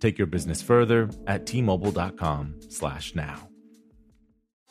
Take your business further at t-mobile.com/now.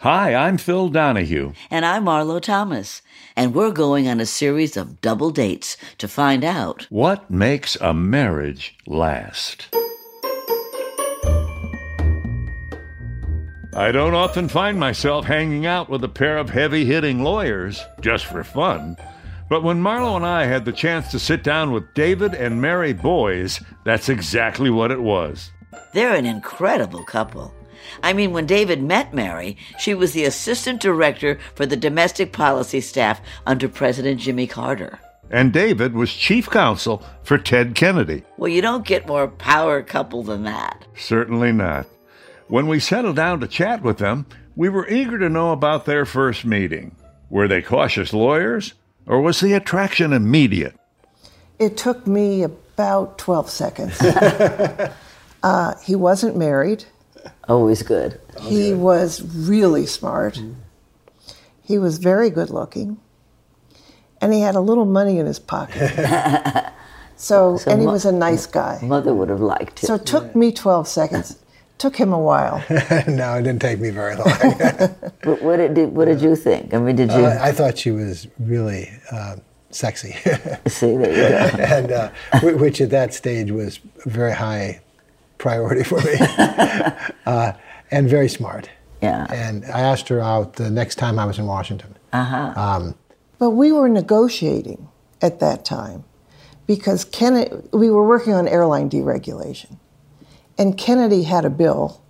Hi, I'm Phil Donahue. And I'm Marlo Thomas. And we're going on a series of double dates to find out What makes a marriage last? I don't often find myself hanging out with a pair of heavy hitting lawyers just for fun. But when Marlo and I had the chance to sit down with David and Mary Boies, that's exactly what it was. they're an incredible couple. I mean, when David met Mary, she was the assistant director for the domestic policy staff under President Jimmy Carter. And David was chief counsel for Ted Kennedy. Well, you don't get more power couple than that. Certainly not. When we settled down to chat with them, we were eager to know about their first meeting. Were they cautious lawyers, or was the attraction immediate? It took me about 12 seconds. uh, he wasn't married. Always good. He was really smart. He was very good looking. And he had a little money in his pocket. so, So and he mo- was a nice guy. Mother would have liked it. So it took me 12 seconds. Took him a while. no, it didn't take me very long. What, what did what did you think? I mean, did you Uh, I thought she was really uh, sexy, see? There you go. and uh, which at that stage was very high priority for me, uh, and very smart. Yeah. And I asked her out the next time I was in Washington. Uh-huh. But we were negotiating at that time because Kennedy, we were working on airline deregulation. And Kennedy had a bill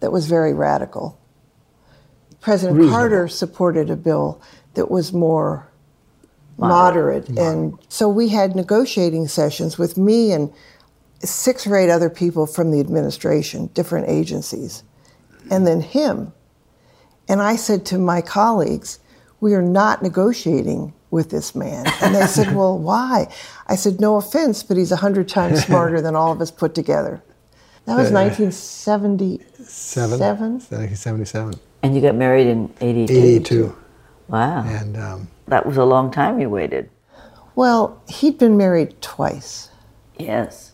that was very radical. President Reasonable. Carter supported a bill that was more moderate. And so we had negotiating sessions with me and six or eight other people from the administration, different agencies, and then him. And I said to my colleagues, we are not negotiating with this man. And they said, well, why? I said, no offense, but he's 100 times smarter than all of us put together. That was 1977. Seven, 1977, And you got married in 82? 82, Wow. and um, That was a long time you waited. Well, he'd been married twice, Yes.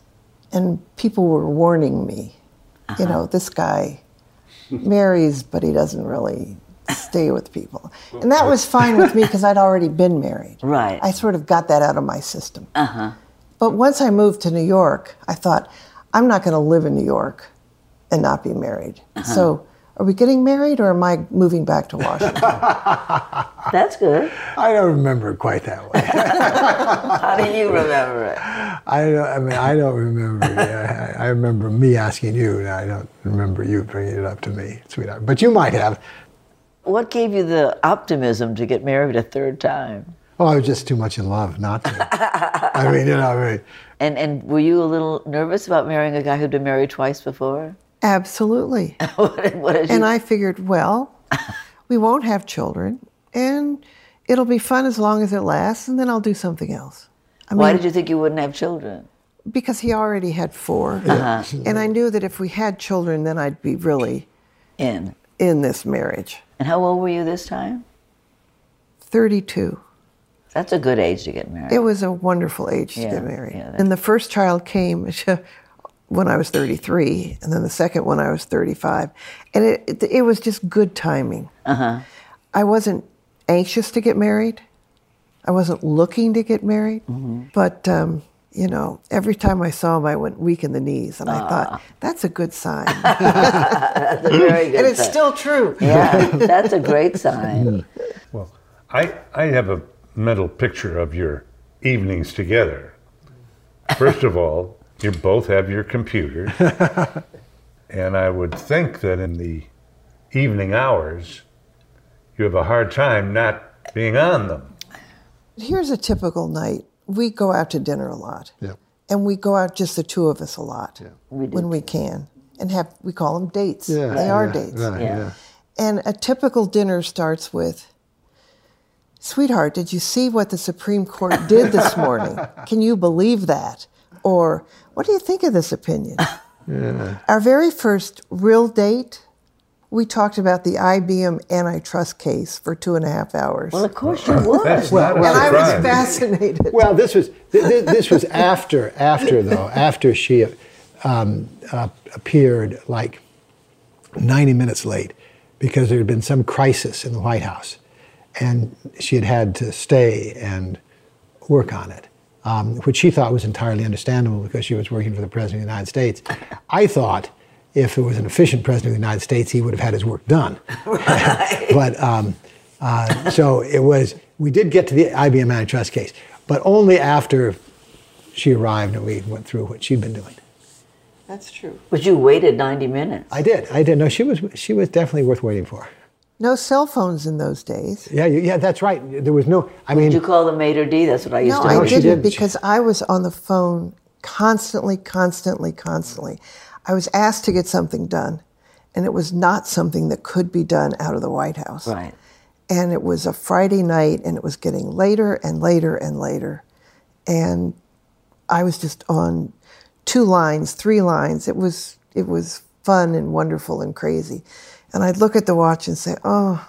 And people were warning me, you know, this guy marries, but he doesn't really stay with people. And that was fine with me because I'd already been married. Right. I sort of got that out of my system. Uh huh. But once I moved to New York, I thought, I'm not going to live in New York and not be married. So, are we getting married or am I moving back to Washington? That's good. I don't remember it quite that way. How do you remember it? I don't, I mean, I don't remember. I, I remember me asking you, and I don't remember you bringing it up to me, sweetheart. But you might have. What gave you the optimism to get married a third time? Oh, I was just too much in love not to. I mean, you know, I mean, And and were you a little nervous about marrying a guy who'd been married twice before? Absolutely. did you? And I figured, well, we won't have children, and it'll be fun as long as it lasts, and then I'll do something else. I why mean, did you think you wouldn't have children? because he already had 4 Uh-huh. and I knew that if we had children, then I'd be really In. in this marriage. And how old were you this time? 32. That's a good age to get married. It was a wonderful age Yeah, to get married. yeah, and the first child came when I was 33, and then the second when I was 35. And it, it, it was just good timing. uh-huh. I wasn't anxious to get married. I wasn't looking to get married. Mm-hmm. But, um, you know, every time I saw him, I went weak in the knees. And I thought, that's a good sign. That's a very good and it's sign. still true. Yeah, that's a great sign. Well, I, I have a mental picture of your evenings together. First of all, you both have your computers. and I would think that in the evening hours, you have a hard time not being on them. Here's a typical night. We go out to dinner a lot. yeah. And we go out just the two of us a lot We when we can. And have we call them dates. Yeah, they are yeah, dates. Right, Yeah. yeah. And a typical dinner starts with Sweetheart, did you see what the Supreme Court did this morning? Can you believe that? Or what do you think of this opinion? Our very first real date, we talked about the IBM antitrust case for two and a half hours. Well, of course you would. That's not a and I was fascinated. Well, this was th- th- this was after after though after she um, uh, appeared like 90 minutes late because there had been some crisis in the White House, and she had had to stay and work on it, um, which she thought was entirely understandable because she was working for the President of the United States. I thought if there was an efficient President of the United States, he would have had his work done. but um, uh, so it was. We did get to the IBM antitrust case, but only after she arrived and we went through what she'd been doing. That's true. But you waited 90 minutes. I did. I did. No, she was. She was definitely worth waiting for. No cell phones in those days. Yeah, yeah, that's right. There was no. I mean, Did you call the maitre d'? That's what I used No, to I do. she didn't didn't. because I was on the phone constantly, constantly, constantly. I was asked to get something done, and it was not something that could be done out of the White House. Right. And it was a Friday night, and it was getting later and later and later. And I was just on two lines, three lines. It was it was fun and wonderful and crazy. And I'd look at the watch and say, "Oh,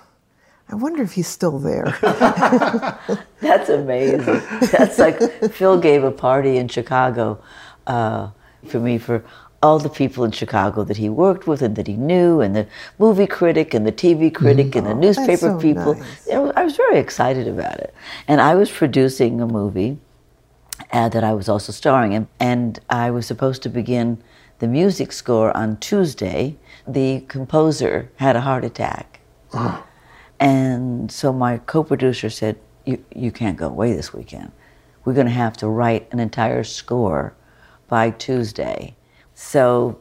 I wonder if he's still there." That's amazing. That's like Phil gave a party in Chicago uh, for me for all the people in Chicago that he worked with and that he knew, and the movie critic and the TV critic and the newspaper so people. nice. Know, I was very excited about it. And I was producing a movie uh, that I was also starring in, and I was supposed to begin the music score on Tuesday. The composer had a heart attack. And so my co-producer said, you, you can't go away this weekend. We're going to have to write an entire score by Tuesday. So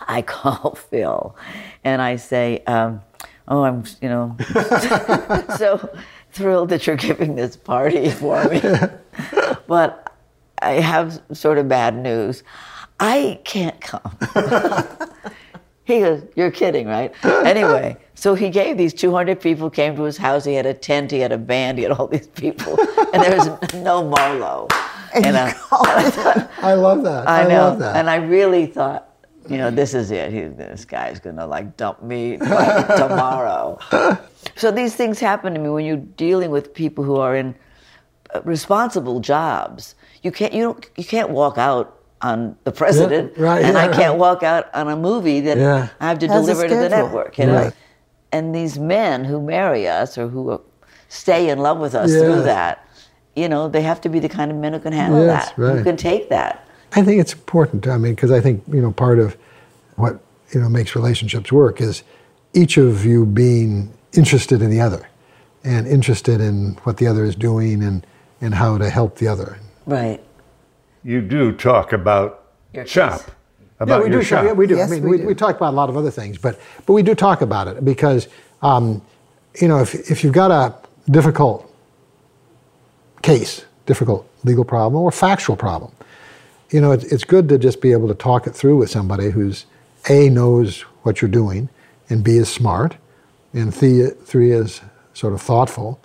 I call Phil and I say, um, oh, I'm, you know, so thrilled that you're giving this party for me. but I have sort of bad news. I can't come. He goes, You're kidding, right? Anyway, so he gave these 200 people came to his house. He had a tent, he had a band, he had all these people, and there was no Marlo. And And, you uh. I love that. I I, know, love that. and I really thought, you know, this is it. He, this guy's gonna like dump me like, tomorrow. So these things happen to me when you're dealing with people who are in uh, responsible jobs. You can't you don't you can't walk out on the president, right, and yeah, I can't right. walk out on a movie that Yeah. I have to Has deliver to the network. You know, Right. and these men who marry us or who stay in love with us Yes. through that, you know, they have to be the kind of men who can handle Yes, that, who can take that. I think it's important. I mean, because I think you know part of what you know makes relationships work is each of you being interested in the other, and interested in what the other is doing and and how to help the other. Right. You do talk about Your shop. kids. About yeah, we do. shop. Yeah, we do. Yes, I mean, we we, do. we talk about a lot of other things, but but we do talk about it because um, you know if if you've got a difficult case, difficult legal problem, or factual problem. You know, it's, it's good to just be able to talk it through with somebody who's A, knows what you're doing, and B, is smart, and three, three is sort of thoughtful,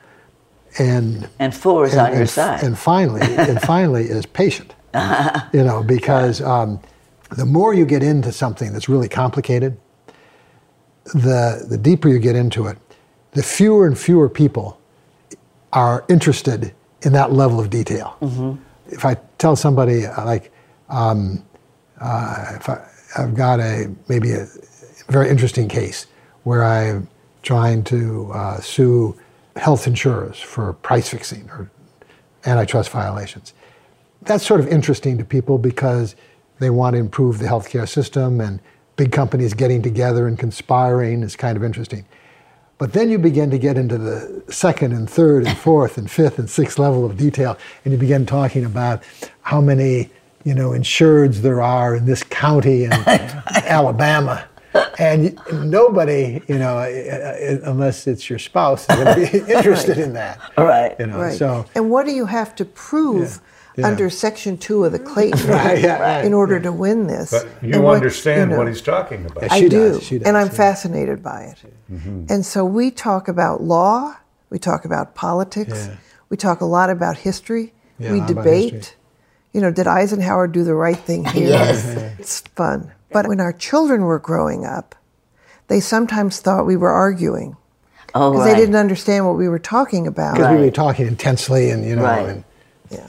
and And four is and, on your and, side. and finally, and finally is patient. you know, because um, the more you get into something that's really complicated, the the deeper you get into it, the fewer and fewer people are interested in that level of detail. If I tell somebody uh, like, um, uh, if I, I've got a maybe a very interesting case where I'm trying to uh, sue health insurers for price fixing or antitrust violations. That's sort of interesting to people because they want to improve the healthcare system and big companies getting together and conspiring is kind of interesting. But then you begin to get into the second and third and fourth and fifth and sixth level of detail, and you begin talking about how many, you know, insureds there are in this county in Alabama. And nobody, you know, eh, eh, eh, unless it's your spouse, is going to be interested in that. Right. You know, Right. so and what do you have to prove Yeah. Yeah. under Section 2 of the Clayton Right, Act yeah, right, in order to win this? But you And what- understand you know, what he's talking about. Yeah, I She do, does, she does, and I'm yeah. fascinated by it. Mm-hmm. And so we talk about law, we talk about politics, Yeah. we talk a lot about history, Yeah, we a lot about debate. history. You know, did Eisenhower do the right thing here? It's fun. But when our children were growing up, they sometimes thought we were arguing oh, because right. they didn't understand what we were talking about. because we were talking intensely and you know Right. and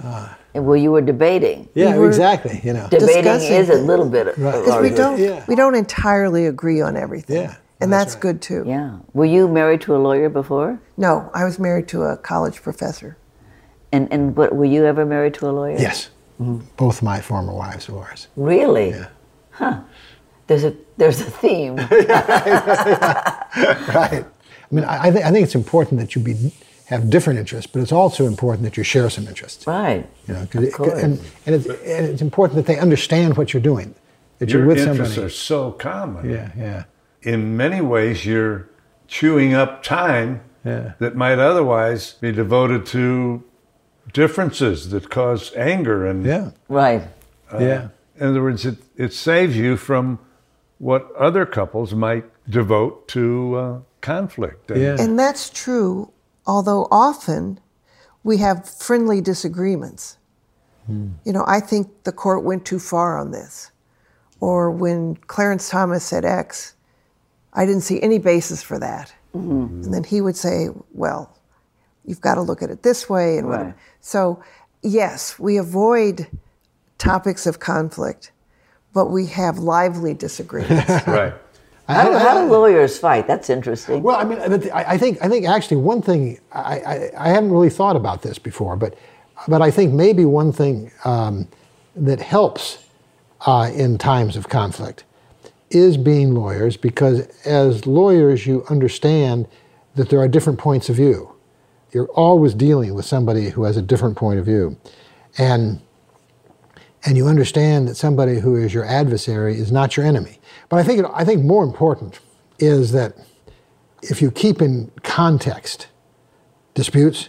uh, Well, you were debating. yeah We were exactly you know Debating discussing is a little bit of Right. Because we don't Yeah. we don't entirely agree on everything. Yeah, and that's that's, right. good too. Yeah. Were you married to a lawyer before? No, I was married to a college professor. And and what were you ever married to a lawyer? yes mm-hmm. both my former wives were Really? Yeah. Huh. There's a there's a theme. right I mean I, I, th- I think it's important that you be have different interests but it's also important that you share some interests right. you know 'cause it- course. and, and, it's, and it's important that they understand what you're doing that Your you're with interests somebody are so common. yeah yeah In many ways, you're chewing up time Yeah. that might otherwise be devoted to differences that cause anger. And yeah Right. yeah in other words, it, it saves you from what other couples might devote to uh, conflict. And yeah And that's true, although often we have friendly disagreements. Hmm. You know, I think the court went too far on this. Or when Clarence Thomas said X, I didn't see any basis for that. Mm-hmm. And then he would say, well, you've got to look at it this way and whatever. Right. So, yes, we avoid topics of conflict, but we have lively disagreements. Right. How do, how do lawyers fight? That's interesting. Well, I mean, but I think I think actually one thing I, I, I haven't really thought about this before, but but I think maybe one thing um, that helps uh, in times of conflict is being lawyers because as lawyers you understand that there are different points of view. You're always dealing with somebody who has a different point of view, and and you understand that somebody who is your adversary is not your enemy. But I think I think more important is that if you keep in context disputes,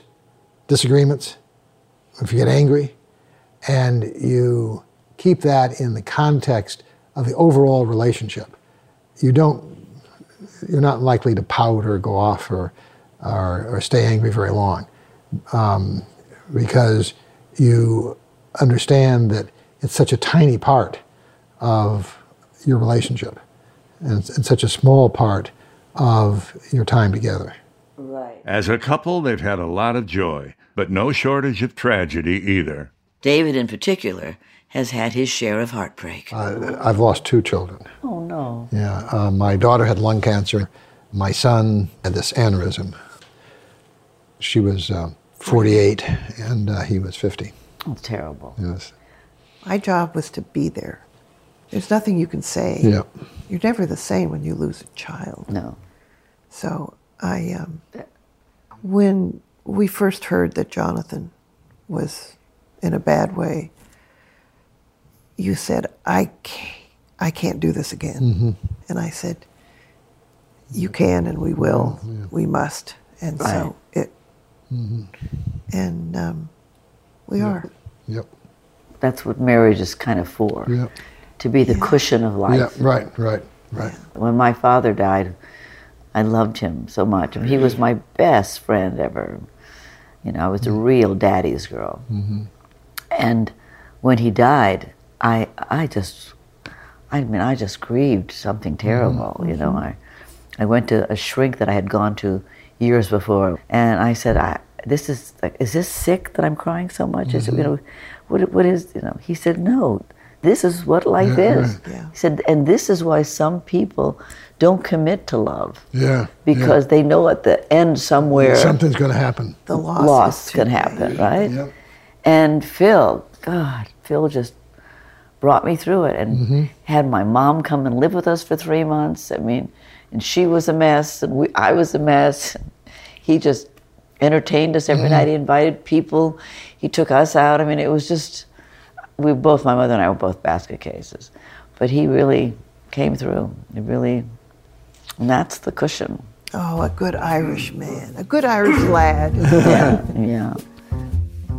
disagreements, if you get angry, and you keep that in the context of the overall relationship, you don't you're not likely to pout or go off or or, or stay angry very long. Um, because you understand that it's such a tiny part of your relationship and it's, it's such a small part of your time together. right. As a couple, they've had a lot of joy, but no shortage of tragedy either. David, in particular, has had his share of heartbreak. Uh, I've lost two children. oh no. Yeah, uh, my daughter had lung cancer. My son had this aneurysm. She was uh, 48 and uh, he was 50. That's terrible. Yes. My job was to be there. There's nothing you can say. Yeah. You're never the same when you lose a child. No. So I, um, when we first heard that Jonathan was in a bad way, you said, "I can't, I can't do this again," and I said, "You can, and we will. We must." And Right. so it, and um, We are. Yep. That's what marriage is kind of for. Yep. To be the cushion of life. Yeah. Right. Right. Right. When my father died, I loved him so much. He was my best friend ever. You know, I was a real daddy's girl. Mm-hmm. And when he died, I I just I mean I just grieved something mm-hmm. terrible. You know, mm-hmm. I I went to a shrink that I had gone to years before, and I said, I, "This is like, is this sick that I'm crying so much? Is it you know, what what is you know?" He said, "No, this is what life Yeah, is." right. Yeah. He said, and this is why some people don't commit to love Yeah. because they know at the end somewhere Something's going to happen. The loss, loss can happen, big. right? Yep. And Phil, God, Phil just brought me through it and Mm-hmm. had my mom come and live with us for three months. I mean, and she was a mess, and we, I was a mess. He just entertained us Mm-hmm. every night. He invited people. He took us out. I mean, it was just we both. My mother and I were both basket cases, but he really came through. He really, and that's the cushion. Oh, a good Irish man, a good Irish lad. Yeah, yeah.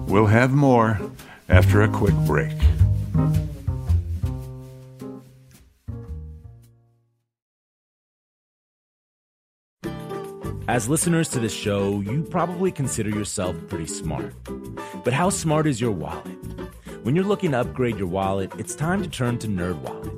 We'll have more after a quick break. As listeners to this show, you probably consider yourself pretty smart. But how smart is your wallet? When you're looking to upgrade your wallet, it's time to turn to NerdWallet.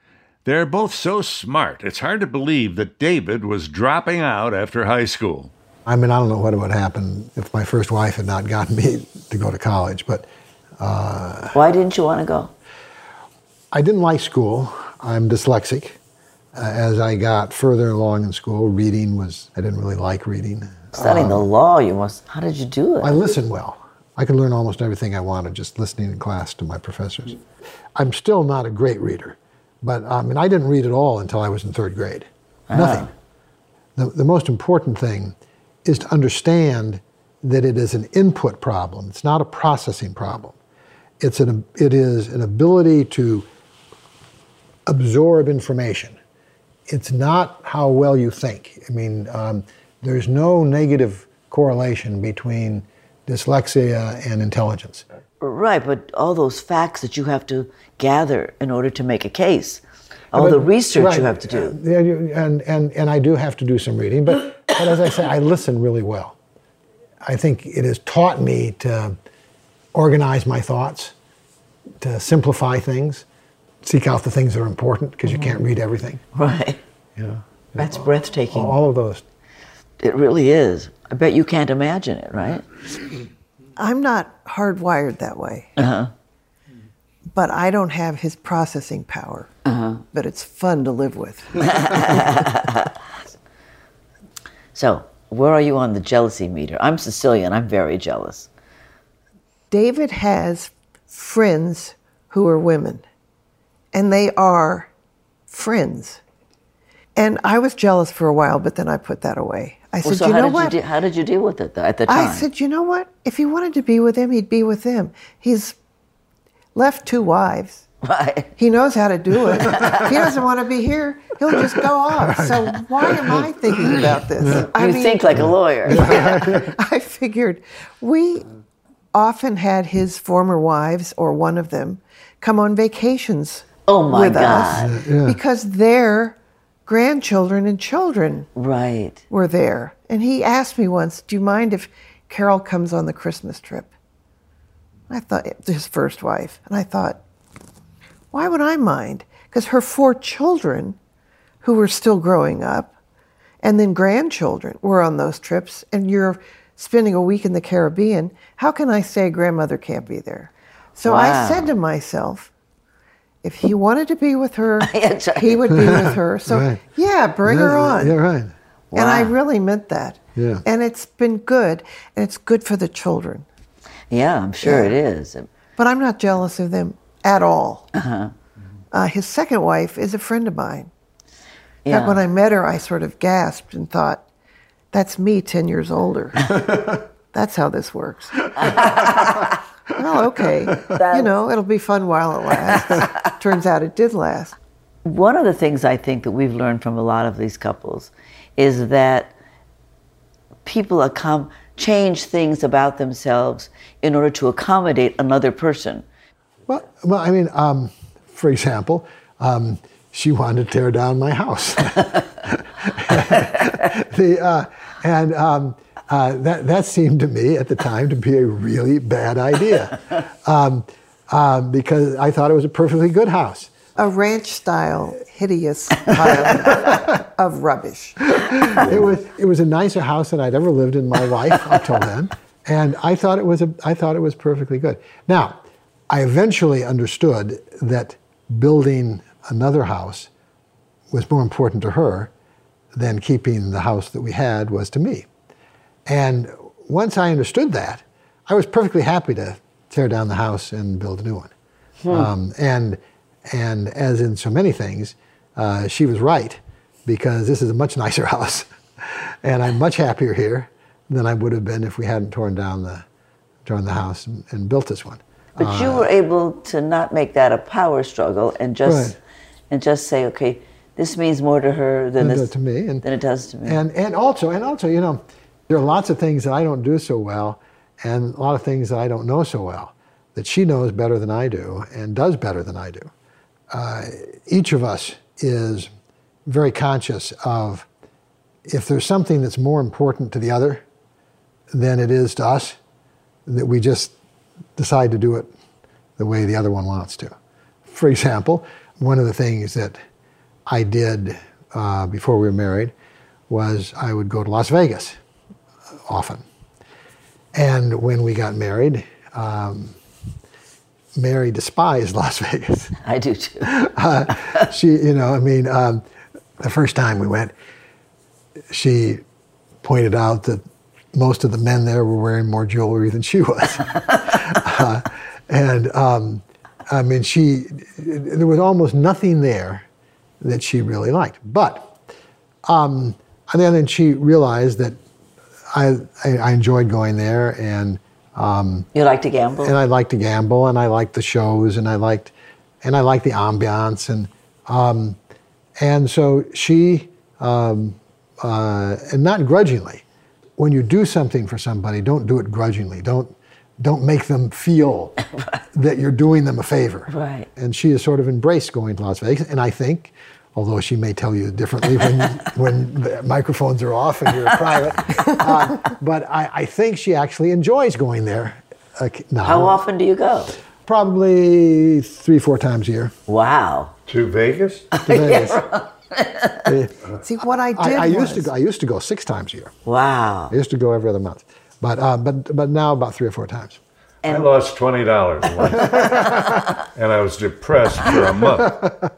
They're both so smart, it's hard to believe that David was dropping out after high school. I mean, I don't know what would happen if my first wife had not gotten me to go to college, but Why didn't you want to go? I didn't like school. I'm dyslexic. Uh, as I got further along in school, reading was, I didn't really like reading. Studying the law, you must. How did you do it? I listened well. I could learn almost everything I wanted just listening in class to my professors. I'm still not a great reader, but I mean, I didn't read at all until I was in third grade. Nothing. The, the most important thing is to understand that it is an input problem. It's not a processing problem. It's an, it is an ability to absorb information. It's not how well you think. I mean, um, there's no negative correlation between dyslexia and intelligence. Right, but all those facts that you have to gather in order to make a case, all the research right, you have to do. and, and, and I do have to do some reading, but, but as I say, I listen really well. I think it has taught me to organize my thoughts, to simplify things, seek out the things that are important because you mm-hmm. can't read everything. Right. You know, That's breathtaking. all of those. It really is. I bet you can't imagine it, right? I'm not hardwired that way. Uh-huh. But I don't have his processing power. Uh-huh. But it's fun to live with. So, where are you on the jealousy meter? I'm Sicilian. I'm very jealous. David has friends who are women, and they are friends. And I was jealous for a while, but then I put that away. I Well, said, so you know what? you de- how did you deal with it though, at the time? I said, you know what? If he wanted to be with him, he'd be with him. He's left two wives. right. He knows how to do it. He doesn't want to be here, he'll just go off. So why am I thinking about this? I you mean, think like a lawyer. I figured we often had his former wives or one of them come on vacations Oh my with God. us because their grandchildren and children right. were there. And he asked me once, "Do you mind if Carol comes on the Christmas trip?" I thought his first wife, and I thought, why would I mind? Because her four children, who were still growing up, and then grandchildren were on those trips, and you're spending a week in the Caribbean. How can I say grandmother can't be there? So I said to myself, if he wanted to be with her, he would be with her. So Right. yeah, bring her on. Yeah, right. And I really meant that. Yeah. And it's been good, and it's good for the children. Yeah, I'm sure it is. But I'm not jealous of them at all. Uh-huh. his second wife is a friend of mine. Yeah. fact, when I met her, I sort of gasped and thought, that's me 10 years older. that's how this works. Well, okay. You know, it'll be fun while it lasts. Turns out it did last. One of the things I think that we've learned from a lot of these couples is that people accom- change things about themselves in order to accommodate another person. Well, well, I mean, um, for example, um, she wanted to tear down my house. the, uh, and um, uh, that, that seemed to me at the time to be a really bad idea um, um, because I thought it was a perfectly good house. A ranch style, hideous pile of rubbish. It was, it was a nicer house than I'd ever lived in my life up till then. And I thought it was, a, I thought it was perfectly good. Now, I eventually understood that building another house was more important to her than keeping the house that we had was to me. And once I understood that, I was perfectly happy to tear down the house and build a new one. Um, and, and as in so many things, uh, she was right because this is a much nicer house. and I'm much happier here than I would have been if we hadn't torn down the, torn the house and, and built this one. But you were able to not make that a power struggle and just Right. and just say, okay, this means more to her than, Than this, to me, and- than it does to me. And and also and also, you know, there are lots of things that I don't do so well, and a lot of things that I don't know so well that she knows better than I do and does better than I do. Uh, each of us is very conscious of if there's something that's more important to the other than it is to us, that we just decide to do it the way the other one wants to. For example, one of the things that I did uh, before we were married was I would go to Las Vegas often. And when we got married, um, Mary despised Las Vegas. I do too. Uh, she, you know, I mean, um, the first time we went, she pointed out that most of the men there were wearing more jewelry than she was. uh, and um, I mean, she, there was almost nothing there that she really liked. But, um, and then she realized that I, I, enjoyed going there and, um, You like to gamble? and I liked to gamble, and I liked the shows, and I liked, and I liked the ambiance, and um, and so she, um, uh, and not grudgingly. When you do something for somebody, don't do it grudgingly. Don't don't make them feel that you're doing them a favor. Right. And she has sort of embraced going to Las Vegas. And I think, although she may tell you differently when, when the microphones are off and you're private, uh, but I, I think she actually enjoys going there. Uh, now. How often do you go? Probably three, four times a year Wow. To Vegas? to Vegas. See, what I did I, I used to go. I used to go six times a year. Wow. I used to go every other month, but uh, but but now about three or four times. And I lost twenty dollars once, and I was depressed for a month.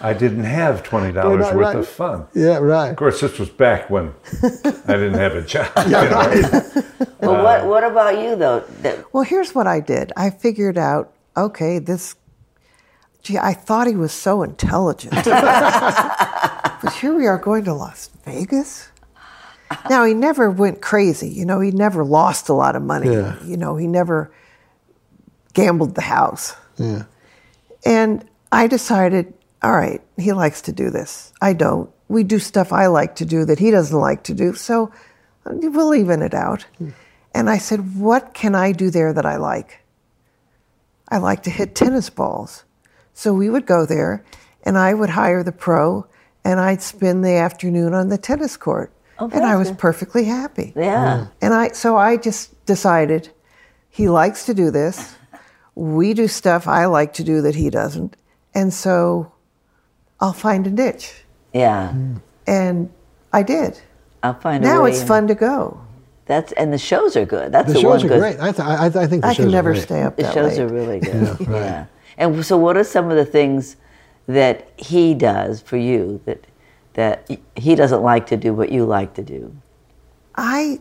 I didn't have twenty dollars worth right. of fun. Yeah, right. Of course, this was back when I didn't have a job. you know. But what what about you though? That, Well, here's what I did. I figured out, okay, this. Gee, I thought he was so intelligent. but here we are going to Las Vegas. Now, he never went crazy. You know, he never lost a lot of money. Yeah. You know, he never gambled the house. Yeah. And I decided, all right, he likes to do this. I don't. We do stuff I like to do that he doesn't like to do. So we'll even it out. And I said, what can I do there that I like? I like to hit tennis balls. So we would go there and I would hire the pro and I'd spend the afternoon on the tennis court. Oh, and I was perfectly happy. yeah. Mm. And I so I just decided he likes to do this. We do stuff I like to do that he doesn't. And so I'll find a niche. Yeah. Mm. And I did. I'll find a Now it's fun to go. That's and the shows are good. That's The the, shows one are good. great. I, th- I, I think the I shows can are never great. stay up The shows late. are really good. Yeah, right. Yeah. And so, what are some of the things that he does for you that that he doesn't like to do, but you like to do? I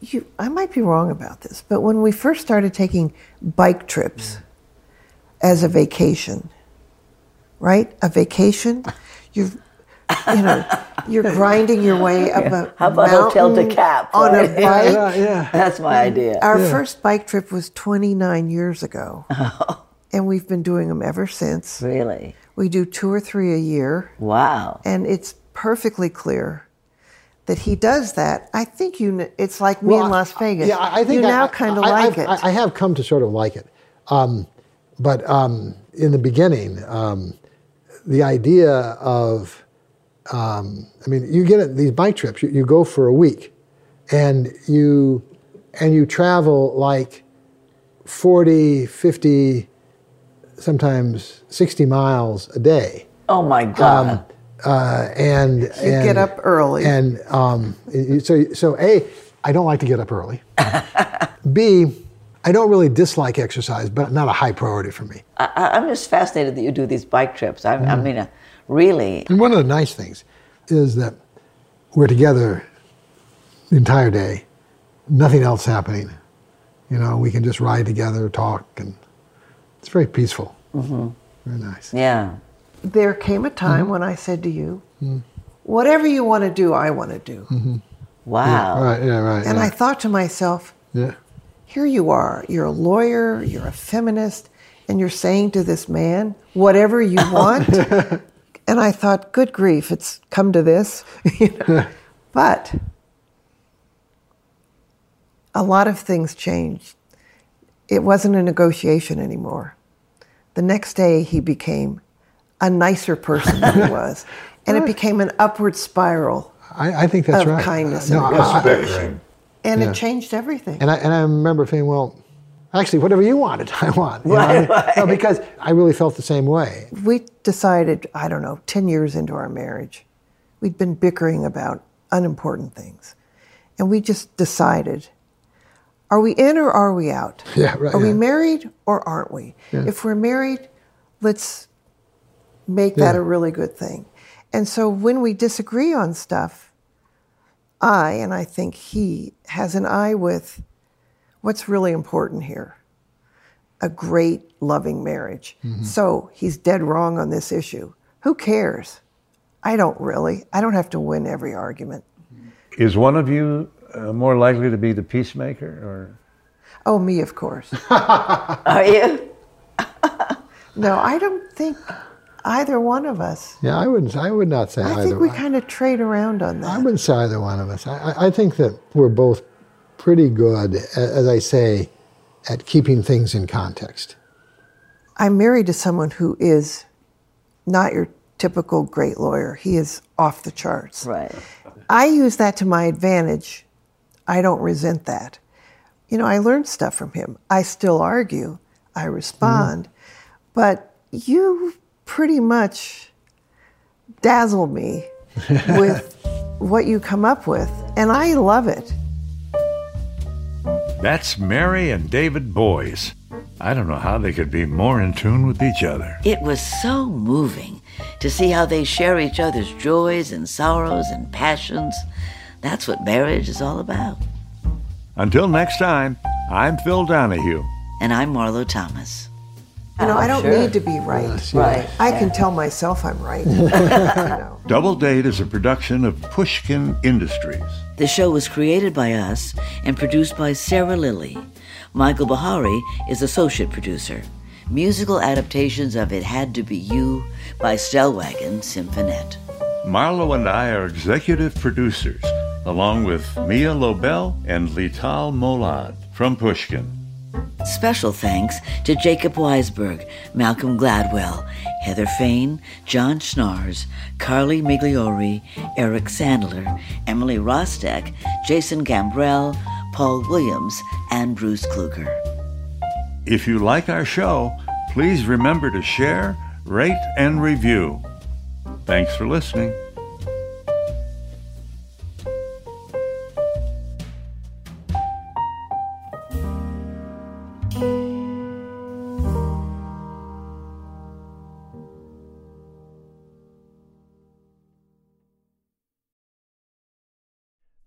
you I might be wrong about this, but when we first started taking bike trips as a vacation, right? A vacation, you you know, you're grinding your way up a How about Hotel de mountain Cap? on a bike. Yeah, yeah. That's my idea. Our first bike trip was 29 years ago. And we've been doing them ever since. Really? We do two or three a year, Wow. and it's perfectly clear that he does that. I think you. It's like me Well, in Las I- Vegas. Yeah, I I think you I- now kind of like I've- it. I, I have come to sort of like it, um, but um, in the beginning, um, the idea of, um, I mean, you get it, these bike trips. You, you go for a week, and you and you travel like 40, 50, sometimes 60 miles a day. Oh my God. Uh, and you and, get up early. and um, so, so A, I don't like to get up early. B, I don't really dislike exercise, but not a high priority for me. I, I- I'm just fascinated that you do these bike trips. I, Mm. I mean, uh, really. And one of the nice things is that we're together the entire day, nothing else happening. You know, we can just ride together, talk, and it's very peaceful. Mm-hmm. Very nice. Yeah. there came a time Mm-hmm. when I said to you, whatever you want to do, I want to do. Wow. Right, yeah, right. And yeah. I thought to myself, yeah. Here you are, you're a lawyer, you're a feminist, and you're saying to this man, whatever you want. and I thought, good grief, it's come to this. you know? but a lot of things changed. It wasn't a negotiation anymore. The next day, he became a nicer person than he was. And it became an upward spiral. I, I think that's Of right. kindness No, and I- I- Spectrum. And Yeah. it changed everything. And I, and I remember thinking, well, actually, whatever you wanted, I want. You know Right, I mean? No, because I really felt the same way. we decided, I don't know, 10 years into our marriage, we'd been bickering about unimportant things. And we just decided are we in or are we out? Yeah, right, Are we married or aren't we? If we're married, let's make that a really good thing. And so when we disagree on stuff, I, and I think he, has an eye with what's really important here a great, loving marriage. So he's dead wrong on this issue. Who cares? I don't really. I don't have to win every argument. Is one of you uh, more likely to be the peacemaker, or Oh, me, of course. Are you? no, I don't think either one of us. Yeah, I wouldn't. I would not say I either. think we one. kind of trade around on that. I wouldn't say either one of us. I, I- I think that we're both pretty good, as I say, at keeping things in context. I'm married to someone who is not your typical great lawyer. He is off the charts. Right. I use that to my advantage. I don't resent that. You know, I learned stuff from him. I still argue, I respond, mm-hmm. but you pretty much dazzle me with what you come up with, and I love it. That's Mary and David Boies. I don't know how they could be more in tune with each other. It was so moving to see how they share each other's joys and sorrows and passions. That's what marriage is all about. Until next time, I'm Phil Donahue. And I'm Marlo Thomas. You know, oh, I don't sure. need to be right. Yes, Right. I can tell myself I'm right. you know. Double Date is a production of Pushkin Industries. The show was created by us and produced by Sarah Lilly. Michael Bahari is associate producer. Musical adaptations of It Had to Be You by Stellwagen Symphonette. Marlo and I are executive producers, along with Mia Lobel and Lital Molad from Pushkin. Special thanks to Jacob Weisberg, Malcolm Gladwell, Heather Fain, John Schnars, Carly Migliori, Eric Sandler, Emily Rostek, Jason Gambrell, Paul Williams, and Bruce Kluger. If you like our show, please remember to share, rate, and review. Thanks for listening.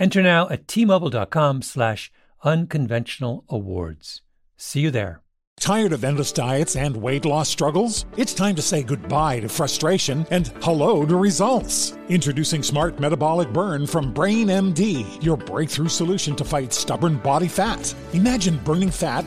Enter now at tmobile.com slash unconventional awards. See you there. Tired of endless diets and weight loss struggles? It's time to say goodbye to frustration and hello to results. Introducing Smart Metabolic Burn from Brain MD, your breakthrough solution to fight stubborn body fat. Imagine burning fat,